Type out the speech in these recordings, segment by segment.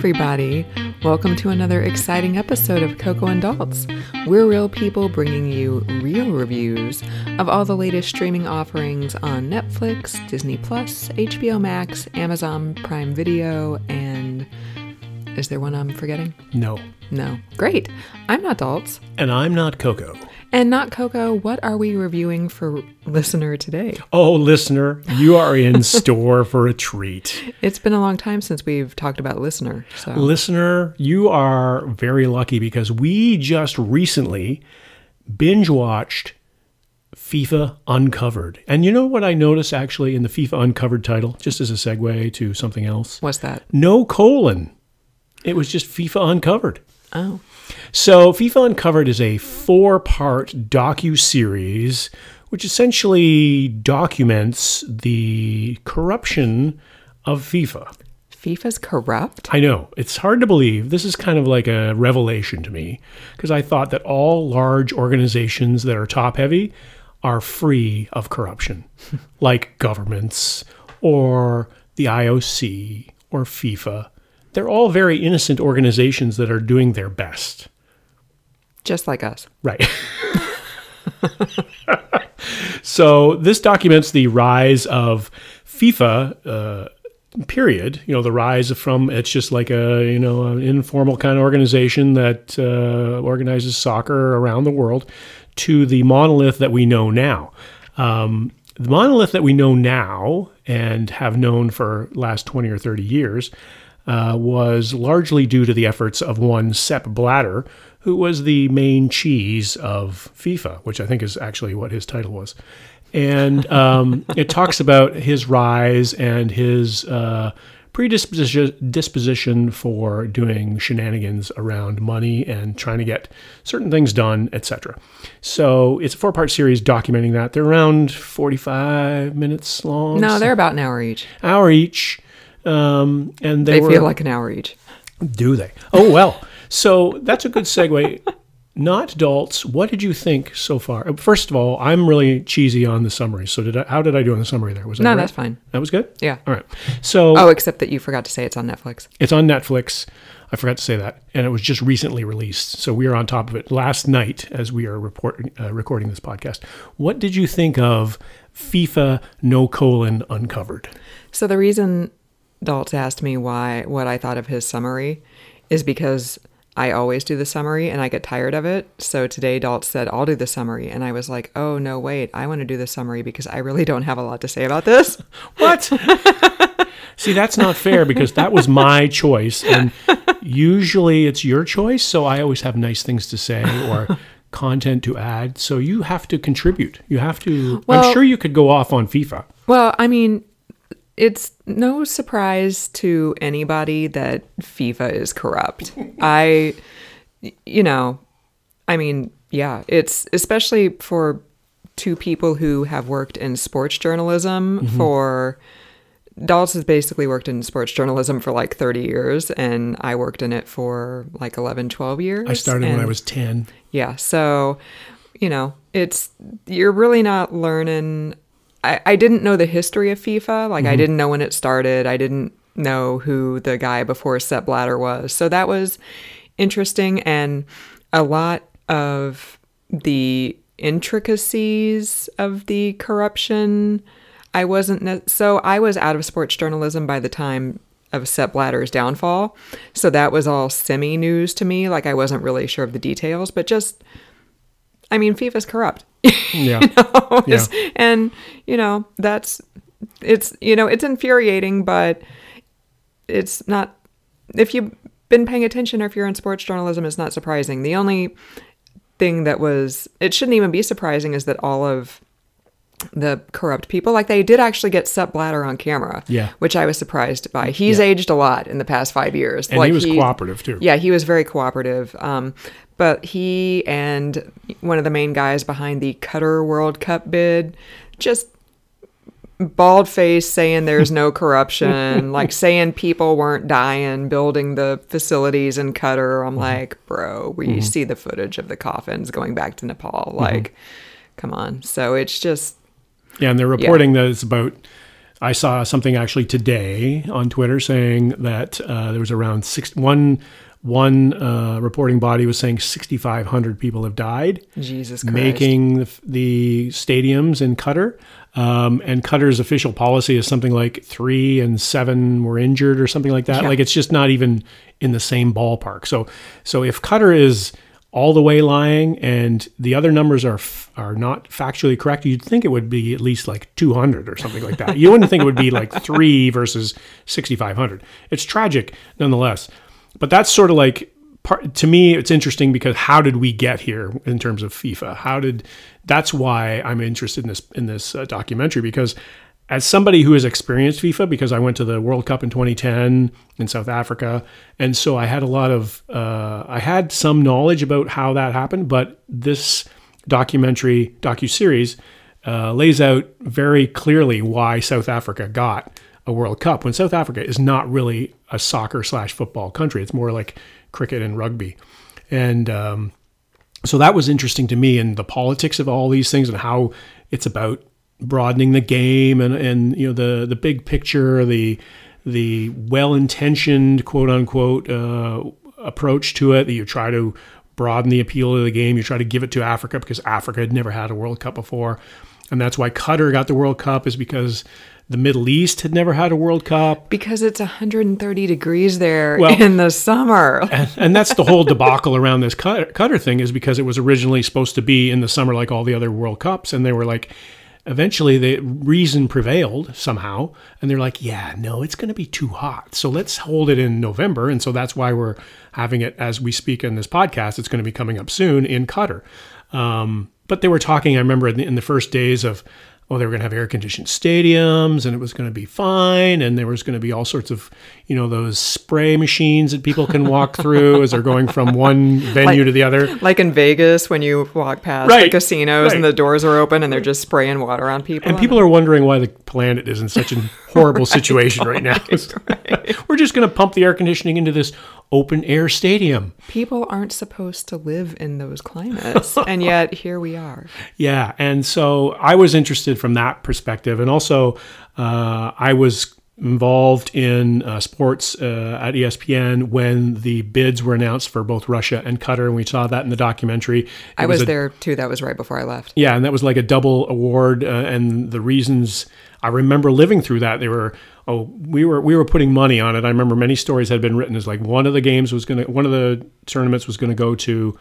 everybody. Welcome to another exciting episode of Coco and Adults. We're real people bringing you real reviews of all the latest streaming offerings on Netflix, Disney Plus, HBO Max, Amazon Prime Video, and is there one I'm forgetting? No. No. Great. I'm not Adults. And I'm not Coco. And not Coco, what are we reviewing for listener today? Oh, listener, you are in store for a treat. It's been a long time since we've talked about listener. So Listener, you are very lucky because we just recently binge watched FIFA Uncovered. And you know what I noticed actually in the FIFA Uncovered title, just as a segue to something else? what's that? No colon. It was just FIFA Uncovered. Oh. So, FIFA Uncovered is a four-part docu-series which essentially documents the corruption of FIFA. FIFA's corrupt? I know, it's hard to believe. This is kind of like a revelation to me because I thought that all large organizations that are top-heavy are free of corruption, like governments or the IOC or FIFA. They're all very innocent organizations that are doing their best. Just like us. Right. so this documents the rise of FIFA. Uh, period. You know, the rise from it's just like a you know an informal kind of organization that uh, organizes soccer around the world to the monolith that we know now. Um, the monolith that we know now and have known for last 20 or 30 years uh, was largely due to the efforts of one Sepp Blatter, who was the main cheese of FIFA, which I think is actually what his title was. And um, it talks about his rise and his uh, predisposition disposition for doing shenanigans around money and trying to get certain things done, etc. So it's a four-part series documenting that. They're around 45 minutes long. No, they're about an hour each. hour each. Um, and they, They were, feel like an hour each. do they? Oh well. So that's a good segue. Not adults. What did you think so far? First of all, I'm really cheesy on the summary. So did I? How did I do on the summary there? Was that No, right? that's fine. That was good. Yeah. All right. So Oh, except that you forgot to say it's on Netflix. it's on Netflix. I forgot to say that, and it was just recently released. So we are on top of it last night as we are reporting, uh, recording this podcast. What did you think of FIFA No Colon Uncovered? So the reason Daltz asked me why what I thought of his summary is because I always do the summary and I get tired of it. So today Daltz said I'll do the summary and I was like, "Oh, no, wait. I want to do the summary because I really don't have a lot to say about this." What? See, that's not fair because that was my choice. And usually it's your choice. So I always have nice things to say or content to add. So you have to contribute. You have to. Well- I'm sure you could go off on FIFA. Well, I mean, it's no surprise to anybody that FIFA is corrupt. I, you know, I mean, yeah, it's especially for two people who have worked in sports journalism mm-hmm. for. Dallas has basically worked in sports journalism for like 30 years, and I worked in it for like 11, 12 years. I started when I was 10. yeah. So, you know, it's you're really not learning. I, I didn't know the history of FIFA. Like I mm-hmm. didn't know when it started. I didn't know who the guy before Sepp Blatter was. So that was interesting and a lot of the intricacies of the corruption. I wasn't ne- so I was out of sports journalism by the time of Sepp Blatter's downfall. So that was all semi news to me. Like I wasn't really sure of the details, but just I mean, FIFA's corrupt. Yeah. It's- And, you know, that's, it's, you know, it's infuriating, but it's not, if you've been paying attention or if you're in sports journalism, it's not surprising. The only thing that was, it shouldn't even be surprising is that all of the corrupt people, like they did actually get Sepp Blatter on camera. Yeah. Which I was surprised by. He's aged a lot in the past five years. And like he was cooperative too. yeah, he was very cooperative. Um, but he and one of the main guys behind the Qatar World Cup bid just bald face saying there's no corruption, like saying people weren't dying building the facilities in Qatar. I'm mm-hmm. like, bro, we mm-hmm. see the footage of the coffins going back to Nepal. Mm-hmm. Like, come on. So it's just Yeah, and they're reporting that it's about I saw something actually today on Twitter saying that uh, there was around six, one one uh, reporting body was saying 6,500 people have died. Jesus Christ. Making the, the stadiums in Qatar. Um, and Qatar's official policy is something like three and seven were injured or something like that. Yeah. Like it's just not even in the same ballpark. So, so if Qatar is all the way lying and the other numbers are f- are not factually correct, you'd think it would be at least like 200 or something like that. You wouldn't think it would be like three versus 6,500. It's tragic nonetheless. But that's sort of like part to me it's interesting because how did we get here in terms of FIFA? How did that's why I'm interested in this in this uh, documentary because as somebody who has experienced FIFA because I went to the World Cup in 2010 in South Africa and so I had a lot of uh, I had some knowledge about how that happened but this documentary docu series uh, lays out very clearly why South Africa got a World Cup when South Africa is not really a soccer slash football country. It's more like cricket and rugby. And um, so that was interesting to me and the politics of all these things and how it's about broadening the game and, and you know the the big picture, the the well intentioned quote unquote uh, approach to it that you try to broaden the appeal of the game. You try to give it to Africa because Africa had never had a World Cup before. And that's why Qatar got the World Cup is because the Middle East had never had a World Cup. Because it's 130 degrees there Well- in the summer. And, and that's the whole debacle around this Qatar, thing is because it was originally supposed to be in the summer like all the other World Cups. And they were like, eventually the reason prevailed somehow. And they're like, yeah, no, it's going to be too hot. So let's hold it in November. And so that's why we're having it as we speak in this podcast. It's going to be coming up soon in Qatar. Um, but they were talking, I remember in the, in the first days of, well, they were going to have air conditioned stadiums and it was going to be fine. And there was going to be all sorts of, you know, those spray machines that people can walk through as they're going from one venue Like- to the other. Like in Vegas when you walk past Right, the casinos and the doors are open and they're just spraying water on people. And people are wondering why the planet is in such a horrible situation right now. We're just going to pump the air conditioning into this open air stadium. people aren't supposed to live in those climates. and yet here we are. Yeah, and so I was interested from that perspective, and also uh, I was involved in uh, sports uh, at ESPN when the bids were announced for both Russia and Qatar, and we saw that in the documentary. It I was, a- there too. That was right before I left. Yeah, and that was like a double award, uh, and the reasons I remember living through that they were oh we were we were putting money on it. I remember many stories had been written as like one of the games was going to one of the tournaments was going to go to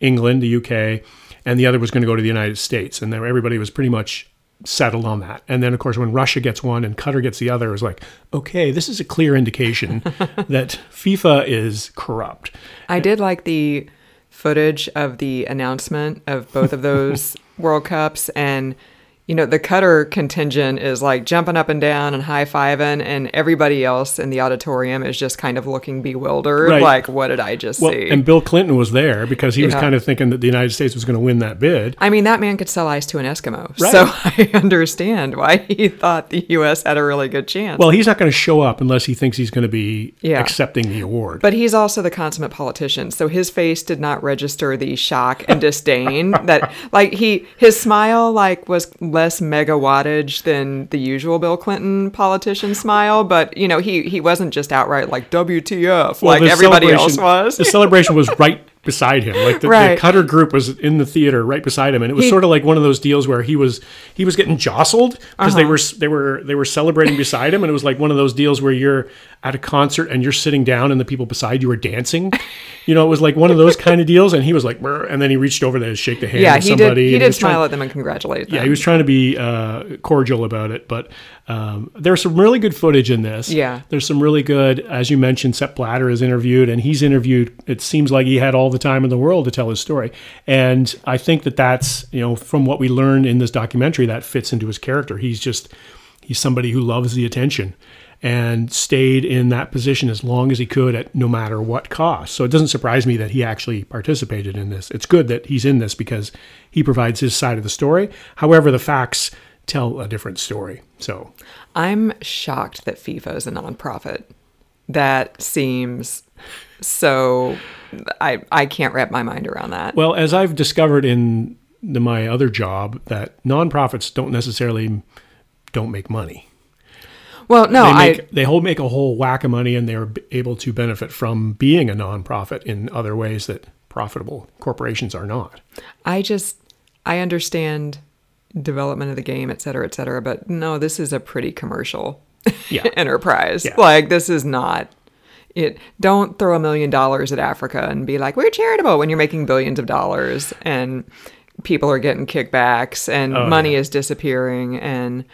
England, the UK, and the other was going to go to the United States, and there everybody was pretty much settled on that. And then of course when Russia gets one and Qatar gets the other, it was like okay, this is a clear indication that FIFA is corrupt. I did like the footage of the announcement of both of those World Cups and you know the Qatar contingent is like jumping up and down and high fiving and everybody else in the auditorium is just kind of looking bewildered Right. like what did I just Well, see? and Bill Clinton was there because he was kind of thinking that the United States was going to win that bid. I mean that man could sell ice to an Eskimo. Right. So I understand why he thought the US had a really good chance. Well, he's not going to show up unless he thinks he's going to be Yeah. accepting the award. But he's also the consummate politician, so his face did not register the shock and disdain that like he his smile like was less mega wattage than the usual Bill Clinton politician smile, but you know, he he wasn't just outright like WTF Well, like everybody else was. The celebration was right beside him. Like the, Right. the Qatar group was in the theater right beside him, and it was He- sort of like one of those deals where he was he was getting jostled because Uh-huh. they were they were they were celebrating beside him, and it was like one of those deals where you're at a concert and you're sitting down and the people beside you are dancing. You know, it was like one of those kind of deals, and he was like, "Brr," and then he reached over to shake the hand yeah, of he somebody. did he did trying- smile at them and congratulate them. Yeah, he was trying to be uh, cordial about it, but um, there's some really good footage in this. Yeah. there's some really good, as you mentioned, Sepp Blatter is interviewed, and he's interviewed. It seems like he had all the time in the world to tell his story, and I think that that's you know from what we learned in this documentary that fits into his character. He's just he's somebody who loves the attention and stayed in that position as long as he could at no matter what cost. So it doesn't surprise me that he actually participated in this. It's good that he's in this because he provides his side of the story. However, the facts tell a different story. So I'm shocked that FIFA is a nonprofit. That seems so I I can't wrap my mind around that. Well, as I've discovered in the, my other job, that nonprofits don't necessarily don't make money. Well, no, they I make they whole make a whole whack of money, and they're able to benefit from being a nonprofit in other ways that profitable corporations are not. I just I understand development of the game, et cetera, et cetera. But no, this is a pretty commercial Yeah. enterprise. Yeah. Like this is not it. Don't throw a million dollars at Africa and be like we're charitable when you're making billions of dollars and people are getting kickbacks and Oh, money yeah. is disappearing and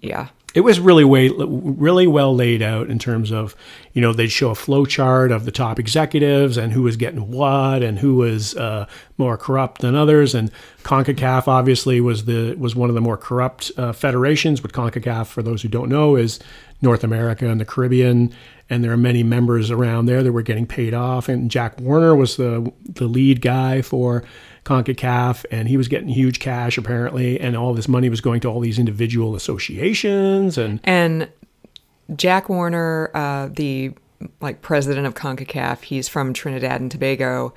yeah. It was really way, really well laid out in terms of, you know, they'd show a flow chart of the top executives and who was getting what and who was uh, more corrupt than others. And Concacaf obviously was the was one of the more corrupt uh, federations. But Concacaf, for those who don't know, is North America and the Caribbean, and there are many members around there that were getting paid off. And Jack Warner was the the lead guy for CONCACAF, and he was getting huge cash apparently, and all this money was going to all these individual associations, and And Jack Warner, uh, the like president of CONCACAF, he's from Trinidad and Tobago,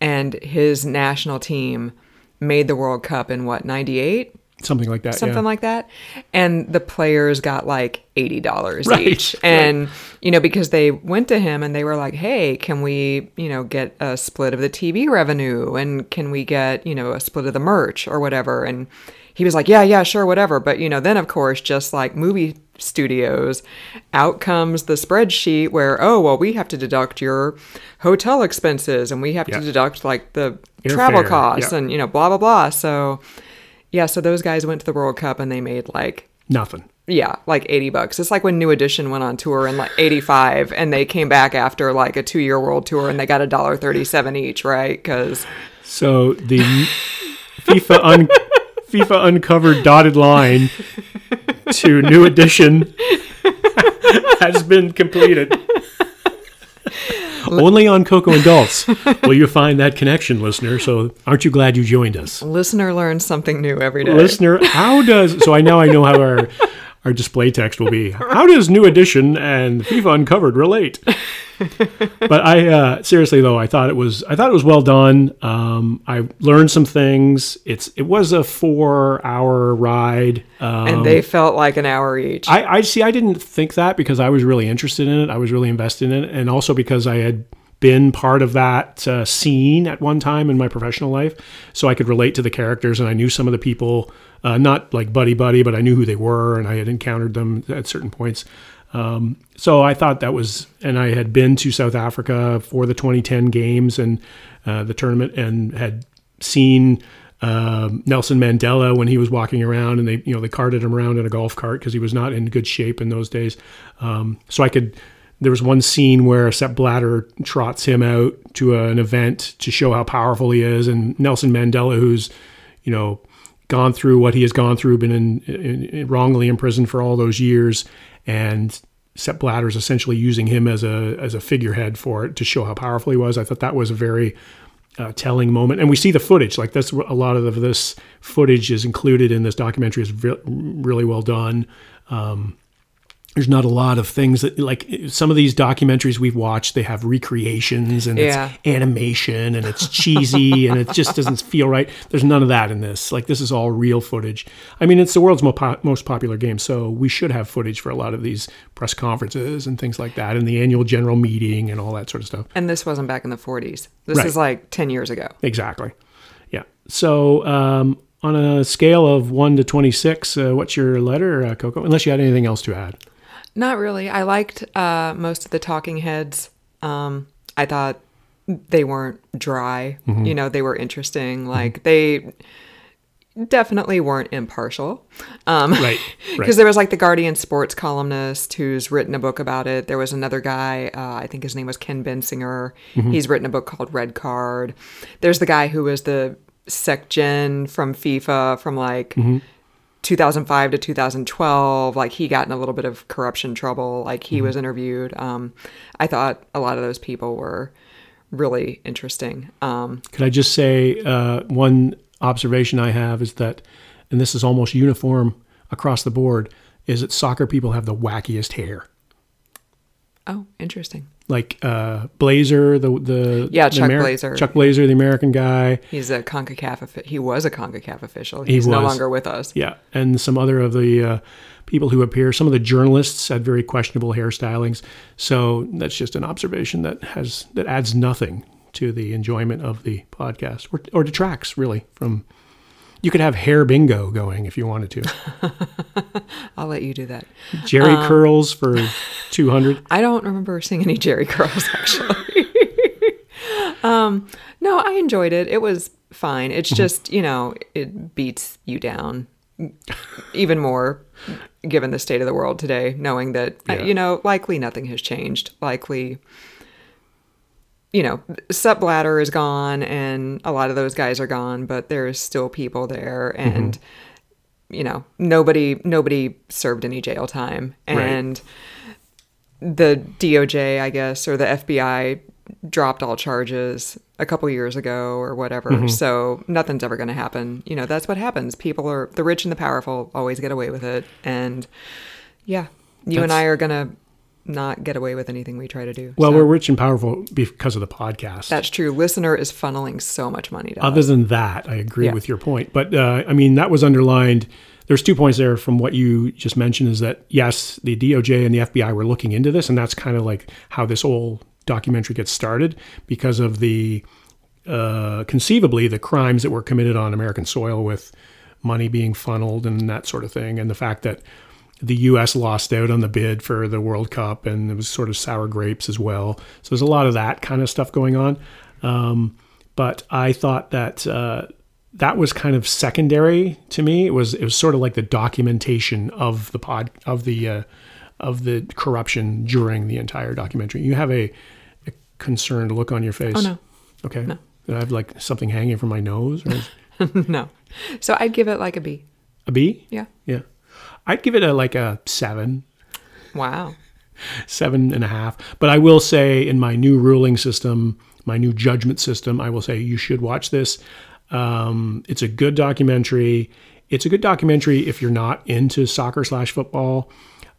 and his national team made the World Cup in what, 98? Something like that. Something yeah. like that. And the players got like $80 Right, each. right. And, you know, because they went to him and they were like, hey, can we, you know, get a split of the TV revenue? And can we get, you know, a split of the merch or whatever? And he was like, yeah, yeah, sure, whatever. But, you know, then of course, just like movie studios, out comes the spreadsheet where, oh, well, we have to deduct your hotel expenses and we have Yeah. to deduct like the travel costs yeah. and, you know, blah, blah, blah. So, yeah, so those guys went to the World Cup and they made like Nothing. yeah, like 80 bucks. It's like when New Edition went on tour in like 85 and they came back after like a 2-year world tour and they got a dollar 37 each, right? Cuz So the FIFA un, FIFA uncovered dotted line to new edition has been completed. Only on Coco and Dulce will you find that connection, listener. So aren't you glad you joined us? listener learns something new every day. listener, how does so I now I know how our our display text will be. How does New Edition and FIFA Uncovered relate? but I uh, seriously though, I thought it was I thought it was well done. Um, I learned some things. It's it was a four hour ride. Um, and they felt like an hour each. I, I see. I didn't think that because I was really interested in it. I was really invested in it, and also because I had been part of that uh, scene at one time in my professional life, so I could relate to the characters, and I knew some of the people, uh, not like buddy buddy, but I knew who they were, and I had encountered them at certain points. Um, so I thought that was, and I had been to South Africa for the 2010 games and uh, the tournament, and had seen um, Nelson Mandela when he was walking around, and they you know they carted him around in a golf cart because he was not in good shape in those days. Um, so I could. There was one scene where Sepp Blatter trots him out to an event to show how powerful he is, and Nelson Mandela, who's you know gone through what he has gone through, been in, in, in wrongly imprisoned for all those years, and Sepp Blatter is essentially using him as a as a figurehead for it to show how powerful he was. I thought that was a very uh, telling moment, and we see the footage. Like that's a lot of this footage is included in this documentary. is re- really well done. Um, there's not a lot of things that like some of these documentaries we've watched they have recreations and Yeah. it's animation and it's cheesy and it just doesn't feel right there's none of that in this like this is all real footage i mean it's the world's mo- po- most popular game so we should have footage for a lot of these press conferences and things like that and the annual general meeting and all that sort of stuff and this wasn't back in the 40s. This Right. is like 10 years ago. exactly yeah so um, on a scale of 1 to 26 uh, what's your letter uh, coco unless you had anything else to add Not really. I liked uh, most of the talking heads. Um, I thought they weren't dry. Mm-hmm. You know, they were interesting. Like they definitely weren't impartial. Um, right Because right there was like the Guardian sports columnist who's written a book about it. There was another guy, uh, I think his name was Ken Bensinger. Mm-hmm. He's written a book called Red Card. There's the guy who was the SecGen from FIFA from like Mm-hmm. 2005 to 2012. Like he got in a little bit of corruption trouble. Like he Mm-hmm. was interviewed. Um, I thought a lot of those people were really interesting. Um, Could I just say uh, one observation I have is that, and this is almost uniform across the board, is that soccer people have the wackiest hair. Oh, interesting. Like uh, Blazer, the the Yeah, the Chuck Blazer. Chuck Blazer, the American guy. He's a CONCACAF. He was a CONCACAF official. He's no was. longer with us. Yeah, and some other of the uh, people who appear. Some of the journalists had very questionable hairstylings. So that's just an observation that has that adds nothing to the enjoyment of the podcast, or or detracts really from. You could have hair bingo going if you wanted to. I'll let you do that. Jheri Um, curls for two hundred. I don't remember seeing any Jheri curls actually. um, no, I enjoyed it. It was fine. It's just you know it beats you down even more given the state of the world today, knowing that uh, Yeah. you know likely nothing has changed. Likely. You know, Sepp Blatter is gone, and a lot of those guys are gone, but there's still people there, mm-hmm. and you know, nobody nobody served any jail time, Right. and the DOJ, I guess, or the FBI dropped all charges a couple years ago or whatever. Mm-hmm. So nothing's ever going to happen. You know, that's what happens. People are the rich and the powerful always get away with it. And yeah, you and I are going to not get away with anything we try to do. Well, So we're rich and powerful because of the podcast. that's true. Listener is funneling so much money to Other us. than that, I agree Yeah. with your point. But uh, I mean, that was underlined. There's two points there from what you just mentioned is that, yes, the DOJ and the FBI were looking into this. And that's kind of like how this whole documentary gets started because of the, uh, conceivably, the crimes that were committed on American soil with money being funneled and that sort of thing. And the fact that the U.S. lost out on the bid for the World Cup, and it was sort of sour grapes as well. So there's a lot of that kind of stuff going on. Um, but I thought that uh, that was kind of secondary to me. It was it was sort of like the documentation of the pod of the uh, of the corruption during the entire documentary. You have a, a concerned look on your face. Oh, no. Okay. No. I have like something hanging from my nose or no. So I'd give it like a B. a B. Yeah. Yeah. I'd give it a like a seven. Wow. seven and a half. But I will say, in my new ruling system, my new judgment system, I will say you should watch this. Um, it's a good documentary. It's a good documentary if you're not into soccer slash football.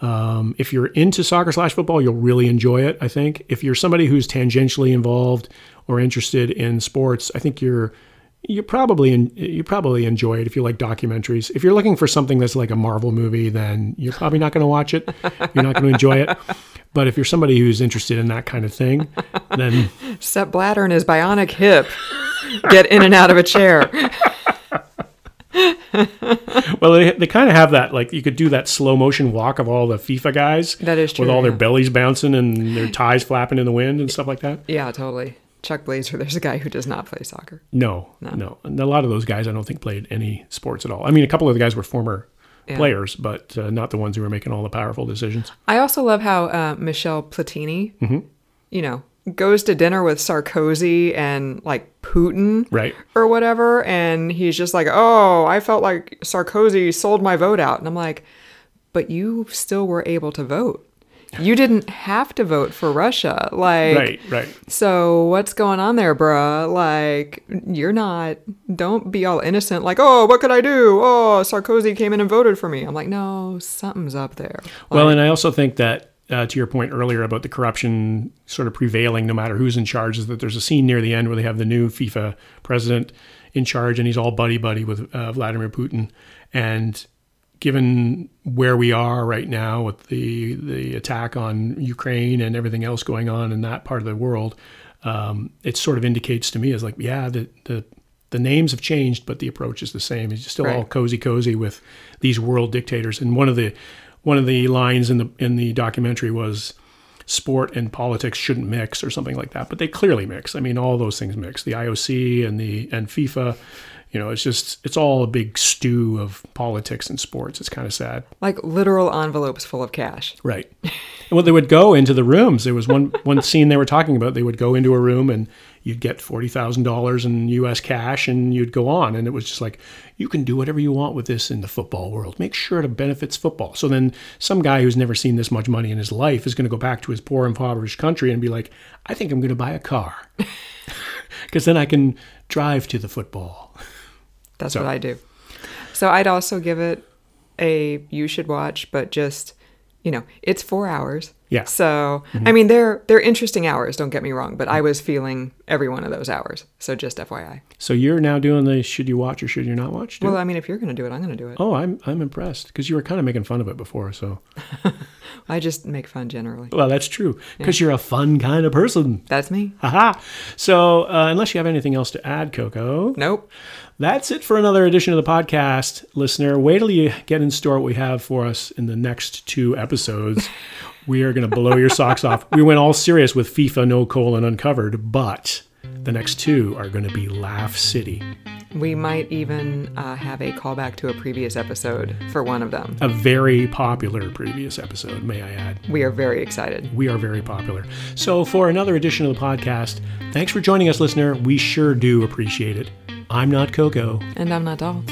Um, if you're into soccer slash football, you'll really enjoy it. I think. If you're somebody who's tangentially involved or interested in sports, I think you're you probably you probably enjoy it if you like documentaries. If you're looking for something that's like a Marvel movie, then you're probably not going to watch it. You're not going to enjoy it. But if you're somebody who's interested in that kind of thing, then Sepp Blatter and his bionic hip get in and out of a chair. well, they, they kind of have that like you could do that slow motion walk of all the FIFA guys. That is true, with all their bellies bouncing and their ties flapping in the wind and stuff like that. Yeah, totally. Chuck Blazer, there's a guy who does not play soccer. No, no, And a lot of those guys I don't think played any sports at all. I mean, a couple of the guys were former Yeah. players, but uh, not the ones who were making all the powerful decisions. I also love how uh, Michel Platini, Mm-hmm. you know, goes to dinner with Sarkozy and like Putin Right. or whatever. And he's just like, oh, I felt like Sarkozy sold my vote out. And I'm like, but you still were able to vote. You didn't have to vote for Russia. Like, Right. Right. So what's going on there, bruh? Like, you're not. Don't be all innocent. Like, oh, what could I do? Oh, Sarkozy came in and voted for me. I'm like, no, something's up there. Well, and I also think that uh, to your point earlier about the corruption sort of prevailing no matter who's in charge is that there's a scene near the end where they have the new FIFA president in charge and he's all buddy buddy with uh, Vladimir Putin. And given where we are right now with the the attack on Ukraine and everything else going on in that part of the world, um, it sort of indicates to me as like, yeah, the the the names have changed, but the approach is the same. It's still all cozy cozy with these world dictators. And one of the one of the lines in the in the documentary was sport and politics shouldn't mix or something like that. But they clearly mix. I mean, all those things mix. The IOC and the and FIFA. You know, it's just it's all a big stew of politics and sports. It's kind of sad. Like literal envelopes full of cash. Right. And well, they would go into the rooms. There was one one scene they were talking about. They would go into a room and you'd get forty thousand dollars in U.S. cash, and you'd go on. And it was just like you can do whatever you want with this in the football world. Make sure it benefits football. So then some guy who's never seen this much money in his life is going to go back to his poor, impoverished country and be like, I think I'm going to buy a car because then I can drive to the football. That's So- what I do. So I'd also give it a you should watch, but just you know, it's four hours. Yeah. Mm-hmm. So I mean, they're they're interesting hours. Don't get me wrong, but I was feeling every one of those hours. So just FYI. So you're now doing the should you watch or should you not watch? Well, I mean, if you're going to do it, I'm going to do it. oh, I'm I'm impressed because you were kind of making fun of it before. So I just make fun generally. well, that's true because you're a fun kind of person. That's me. Haha. So uh, unless you have anything else to add, Coco, Nope. That's it for another edition of the podcast, listener. Wait till you get in store what we have for us in the next two episodes. we are going to blow your socks off. We went all serious with FIFA, No Colon, Uncovered, but the next two are going to be Laugh City. We might even uh, have a callback to a previous episode for one of them. A very popular previous episode, may I add. We are very excited. We are very popular. So, for another edition of the podcast, thanks for joining us, listener. We sure do appreciate it. I'm not Coco. And I'm not Doll.